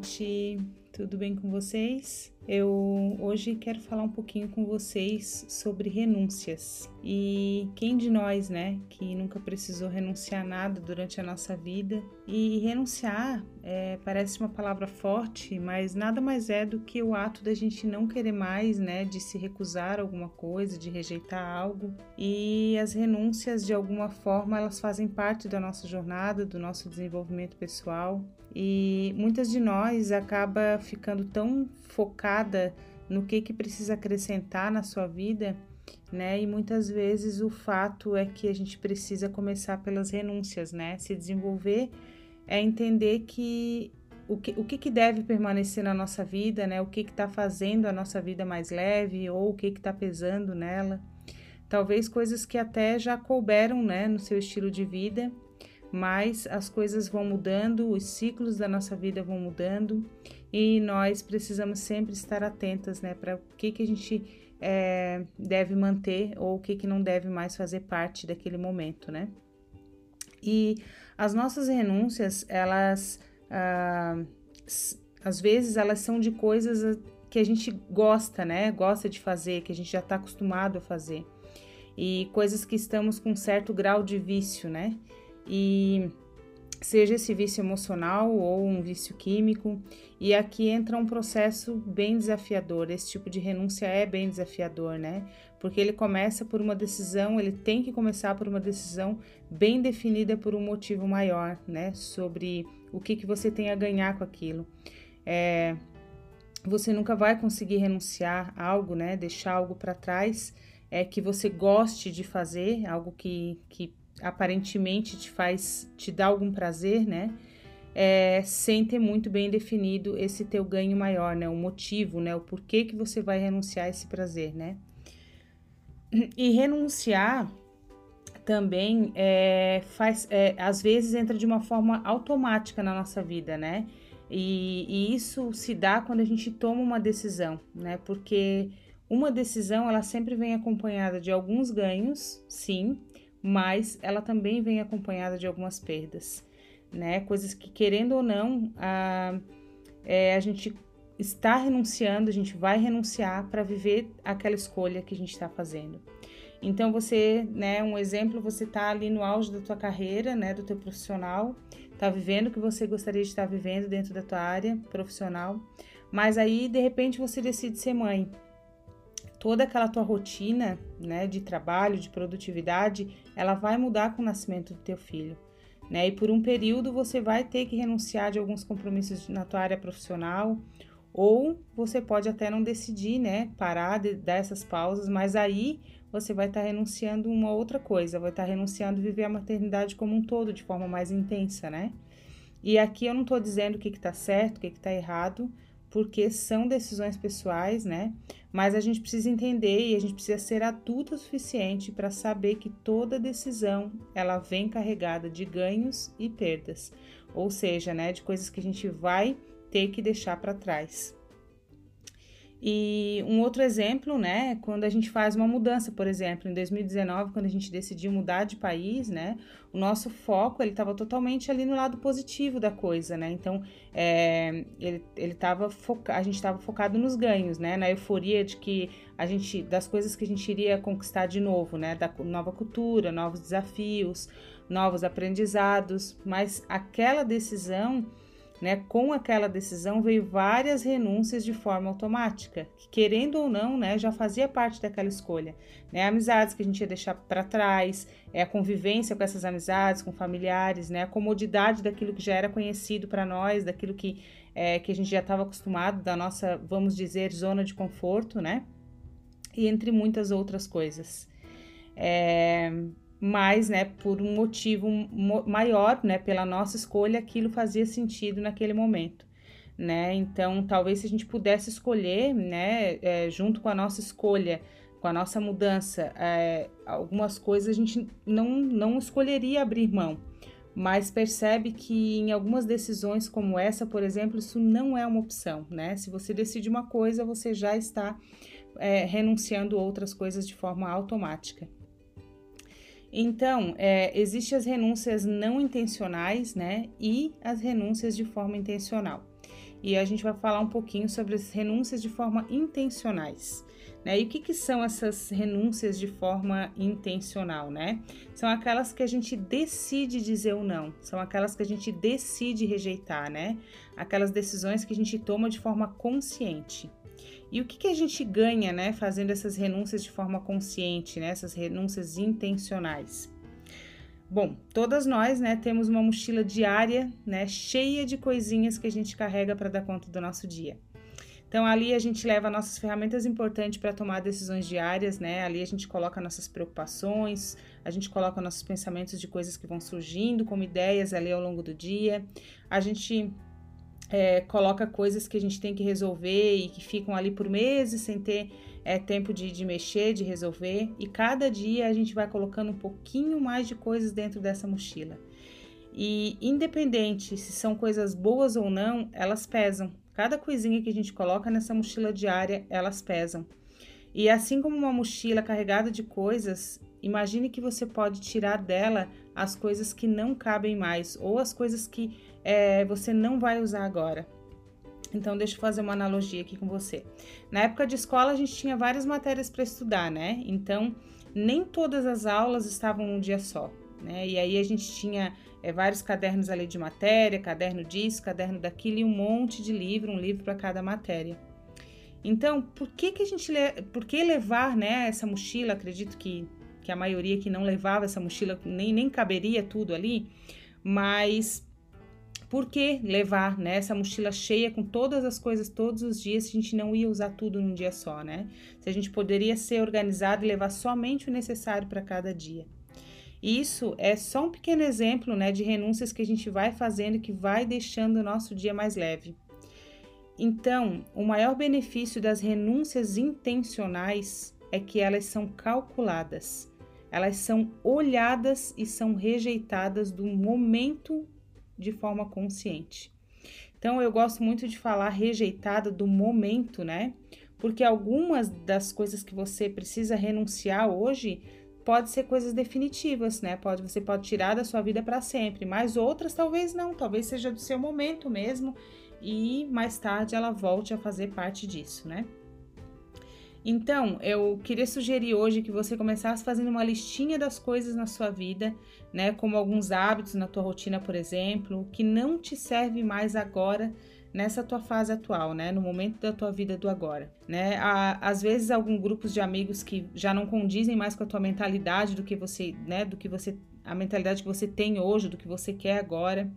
gente, tudo bem com vocês? Eu hoje quero falar um pouquinho com vocês sobre renúncias. E quem de nós, né, que nunca precisou renunciar nada durante a nossa vida? E renunciar é, parece uma palavra forte, mas nada mais é do que o ato da gente não querer mais, né, de se recusar a alguma coisa, de rejeitar algo. E as renúncias, de alguma forma, elas fazem parte da nossa jornada, do nosso desenvolvimento pessoal. E muitas de nós acaba ficando tão focada no que que precisa acrescentar na sua vida, né? E muitas vezes o fato é que a gente precisa começar pelas renúncias, né? Se desenvolver é entender que o que, o que, que deve permanecer na nossa vida, né? O que está fazendo a nossa vida mais leve ou o que está pesando nela. Talvez coisas que até já couberam, né, no seu estilo de vida mas as coisas vão mudando, os ciclos da nossa vida vão mudando e nós precisamos sempre estar atentas, né, para o que, que a gente é, deve manter ou o que, que não deve mais fazer parte daquele momento, né? E as nossas renúncias, elas ah, às vezes elas são de coisas que a gente gosta, né? Gosta de fazer, que a gente já está acostumado a fazer. E coisas que estamos com certo grau de vício, né? E seja esse vício emocional ou um vício químico. E aqui entra um processo bem desafiador. Esse tipo de renúncia é bem desafiador, né? Porque ele começa por uma decisão, ele tem que começar por uma decisão bem definida por um motivo maior, né? Sobre o que, que você tem a ganhar com aquilo. É, você nunca vai conseguir renunciar a algo, né? Deixar algo para trás é que você goste de fazer, algo que, que aparentemente te faz, te dá algum prazer, né? É, sem ter muito bem definido esse teu ganho maior, né? O motivo, né? O porquê que você vai renunciar a esse prazer, né? E renunciar também é, faz, é, às vezes entra de uma forma automática na nossa vida, né? E, e, isso se dá quando a gente toma uma decisão, né? Porque uma decisão ela sempre vem acompanhada de alguns ganhos, sim, mas ela também vem acompanhada de algumas perdas, né? Coisas que, querendo ou não, a, é, a gente está renunciando, a gente vai renunciar para viver aquela escolha que a gente está fazendo. Então você, né, um exemplo, você está ali no auge da tua carreira, né, do teu profissional, está vivendo o que você gostaria de estar vivendo dentro da tua área profissional, mas aí de repente você decide ser mãe toda aquela tua rotina, né, de trabalho, de produtividade, ela vai mudar com o nascimento do teu filho, né? E por um período você vai ter que renunciar de alguns compromissos na tua área profissional, ou você pode até não decidir, né, parar de dar essas pausas, mas aí você vai estar tá renunciando uma outra coisa, vai estar tá renunciando viver a maternidade como um todo, de forma mais intensa, né? E aqui eu não estou dizendo o que está certo, o que está errado, porque são decisões pessoais, né? Mas a gente precisa entender e a gente precisa ser adulto o suficiente para saber que toda decisão ela vem carregada de ganhos e perdas, ou seja, né, de coisas que a gente vai ter que deixar para trás. E um outro exemplo, né, quando a gente faz uma mudança, por exemplo, em 2019, quando a gente decidiu mudar de país, né, o nosso foco ele estava totalmente ali no lado positivo da coisa, né. Então, é, ele ele estava foca a gente estava focado nos ganhos, né, na euforia de que a gente das coisas que a gente iria conquistar de novo, né, da nova cultura, novos desafios, novos aprendizados, mas aquela decisão né? Com aquela decisão veio várias renúncias de forma automática, que querendo ou não, né, já fazia parte daquela escolha, né? Amizades que a gente ia deixar para trás, é a convivência com essas amizades, com familiares, né? A comodidade daquilo que já era conhecido para nós, daquilo que é, que a gente já estava acostumado, da nossa, vamos dizer, zona de conforto, né? E entre muitas outras coisas. É, mas, né, por um motivo maior, né, pela nossa escolha, aquilo fazia sentido naquele momento, né? Então, talvez se a gente pudesse escolher, né, é, junto com a nossa escolha, com a nossa mudança, é, algumas coisas a gente não, não escolheria abrir mão, mas percebe que em algumas decisões como essa, por exemplo, isso não é uma opção, né? Se você decide uma coisa, você já está é, renunciando outras coisas de forma automática. Então, é, existem as renúncias não intencionais, né? E as renúncias de forma intencional. e a gente vai falar um pouquinho sobre as renúncias de forma intencionais. Né? E o que, que são essas renúncias de forma intencional, né? São aquelas que a gente decide dizer ou não, são aquelas que a gente decide rejeitar, né? Aquelas decisões que a gente toma de forma consciente. E o que, que a gente ganha, né, fazendo essas renúncias de forma consciente, né, essas renúncias intencionais? Bom, todas nós, né, temos uma mochila diária, né, cheia de coisinhas que a gente carrega para dar conta do nosso dia. Então ali a gente leva nossas ferramentas importantes para tomar decisões diárias, né? Ali a gente coloca nossas preocupações, a gente coloca nossos pensamentos de coisas que vão surgindo como ideias ali ao longo do dia. A gente é, coloca coisas que a gente tem que resolver e que ficam ali por meses sem ter é, tempo de, de mexer, de resolver. E cada dia a gente vai colocando um pouquinho mais de coisas dentro dessa mochila. E independente se são coisas boas ou não, elas pesam. Cada coisinha que a gente coloca nessa mochila diária, elas pesam. E assim como uma mochila carregada de coisas, imagine que você pode tirar dela as coisas que não cabem mais ou as coisas que é, você não vai usar agora. Então, deixa eu fazer uma analogia aqui com você. Na época de escola, a gente tinha várias matérias para estudar, né? Então, nem todas as aulas estavam num dia só, né? E aí a gente tinha é, vários cadernos ali de matéria, caderno disso, caderno daquilo e um monte de livro, um livro para cada matéria. Então, por que que a gente, por que levar, né, essa mochila? Acredito que, a maioria que não levava essa mochila nem, nem caberia tudo ali, mas por que levar né, essa mochila cheia com todas as coisas todos os dias se a gente não ia usar tudo num dia só, né? Se a gente poderia ser organizado e levar somente o necessário para cada dia. Isso é só um pequeno exemplo né, de renúncias que a gente vai fazendo que vai deixando o nosso dia mais leve. Então, o maior benefício das renúncias intencionais é que elas são calculadas, elas são olhadas e são rejeitadas do momento de forma consciente. Então eu gosto muito de falar rejeitada do momento, né? Porque algumas das coisas que você precisa renunciar hoje pode ser coisas definitivas, né? Pode você pode tirar da sua vida para sempre, mas outras talvez não, talvez seja do seu momento mesmo e mais tarde ela volte a fazer parte disso, né? Então, eu queria sugerir hoje que você começasse fazendo uma listinha das coisas na sua vida, né, como alguns hábitos na tua rotina, por exemplo, que não te serve mais agora nessa tua fase atual, né, no momento da tua vida do agora, né? Há, às vezes alguns grupos de amigos que já não condizem mais com a tua mentalidade do que você, né, do que você a mentalidade que você tem hoje, do que você quer agora.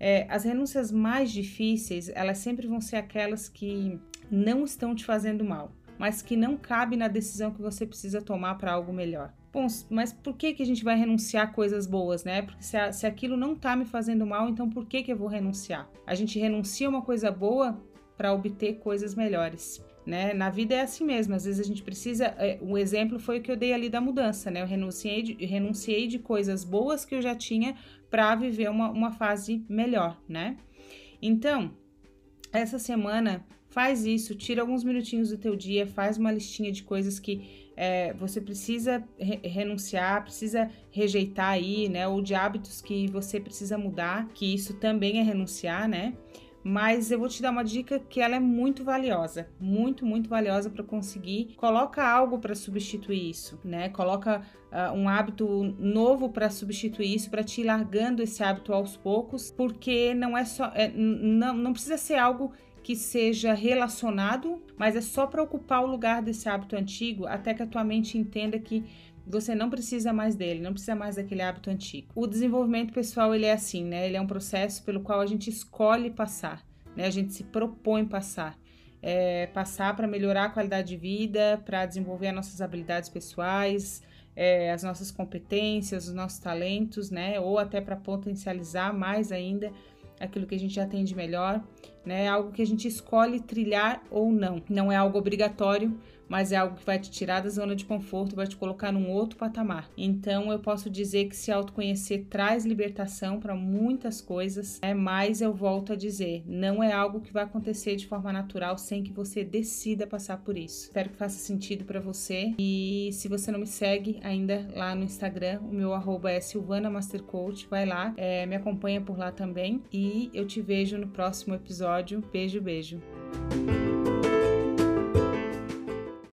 É, as renúncias mais difíceis, elas sempre vão ser aquelas que não estão te fazendo mal mas que não cabe na decisão que você precisa tomar para algo melhor. Bom, mas por que, que a gente vai renunciar a coisas boas, né? Porque se, a, se aquilo não tá me fazendo mal, então por que, que eu vou renunciar? A gente renuncia uma coisa boa para obter coisas melhores. Né? Na vida é assim mesmo, às vezes a gente precisa. É, o exemplo foi o que eu dei ali da mudança, né? Eu renunciei de, renunciei de coisas boas que eu já tinha para viver uma, uma fase melhor, né? Então, essa semana Faz isso, tira alguns minutinhos do teu dia, faz uma listinha de coisas que é, você precisa re renunciar, precisa rejeitar aí, né? Ou de hábitos que você precisa mudar, que isso também é renunciar, né? Mas eu vou te dar uma dica que ela é muito valiosa, muito, muito valiosa para conseguir. Coloca algo para substituir isso, né? Coloca uh, um hábito novo para substituir isso, para te ir largando esse hábito aos poucos, porque não é só, é, não, não precisa ser algo que seja relacionado, mas é só para ocupar o lugar desse hábito antigo até que a tua mente entenda que você não precisa mais dele, não precisa mais daquele hábito antigo. O desenvolvimento pessoal ele é assim, né? Ele é um processo pelo qual a gente escolhe passar, né? A gente se propõe passar. É, passar para melhorar a qualidade de vida, para desenvolver as nossas habilidades pessoais, é, as nossas competências, os nossos talentos, né? Ou até para potencializar mais ainda aquilo que a gente já tem de melhor, né? É algo que a gente escolhe trilhar ou não. Não é algo obrigatório, mas é algo que vai te tirar da zona de conforto, vai te colocar num outro patamar. Então eu posso dizer que se autoconhecer traz libertação para muitas coisas, é mas eu volto a dizer, não é algo que vai acontecer de forma natural sem que você decida passar por isso. Espero que faça sentido para você e se você não me segue ainda lá no Instagram, o meu arroba é Silvana Master Coach, vai lá, é, me acompanha por lá também e eu te vejo no próximo episódio. Beijo, beijo.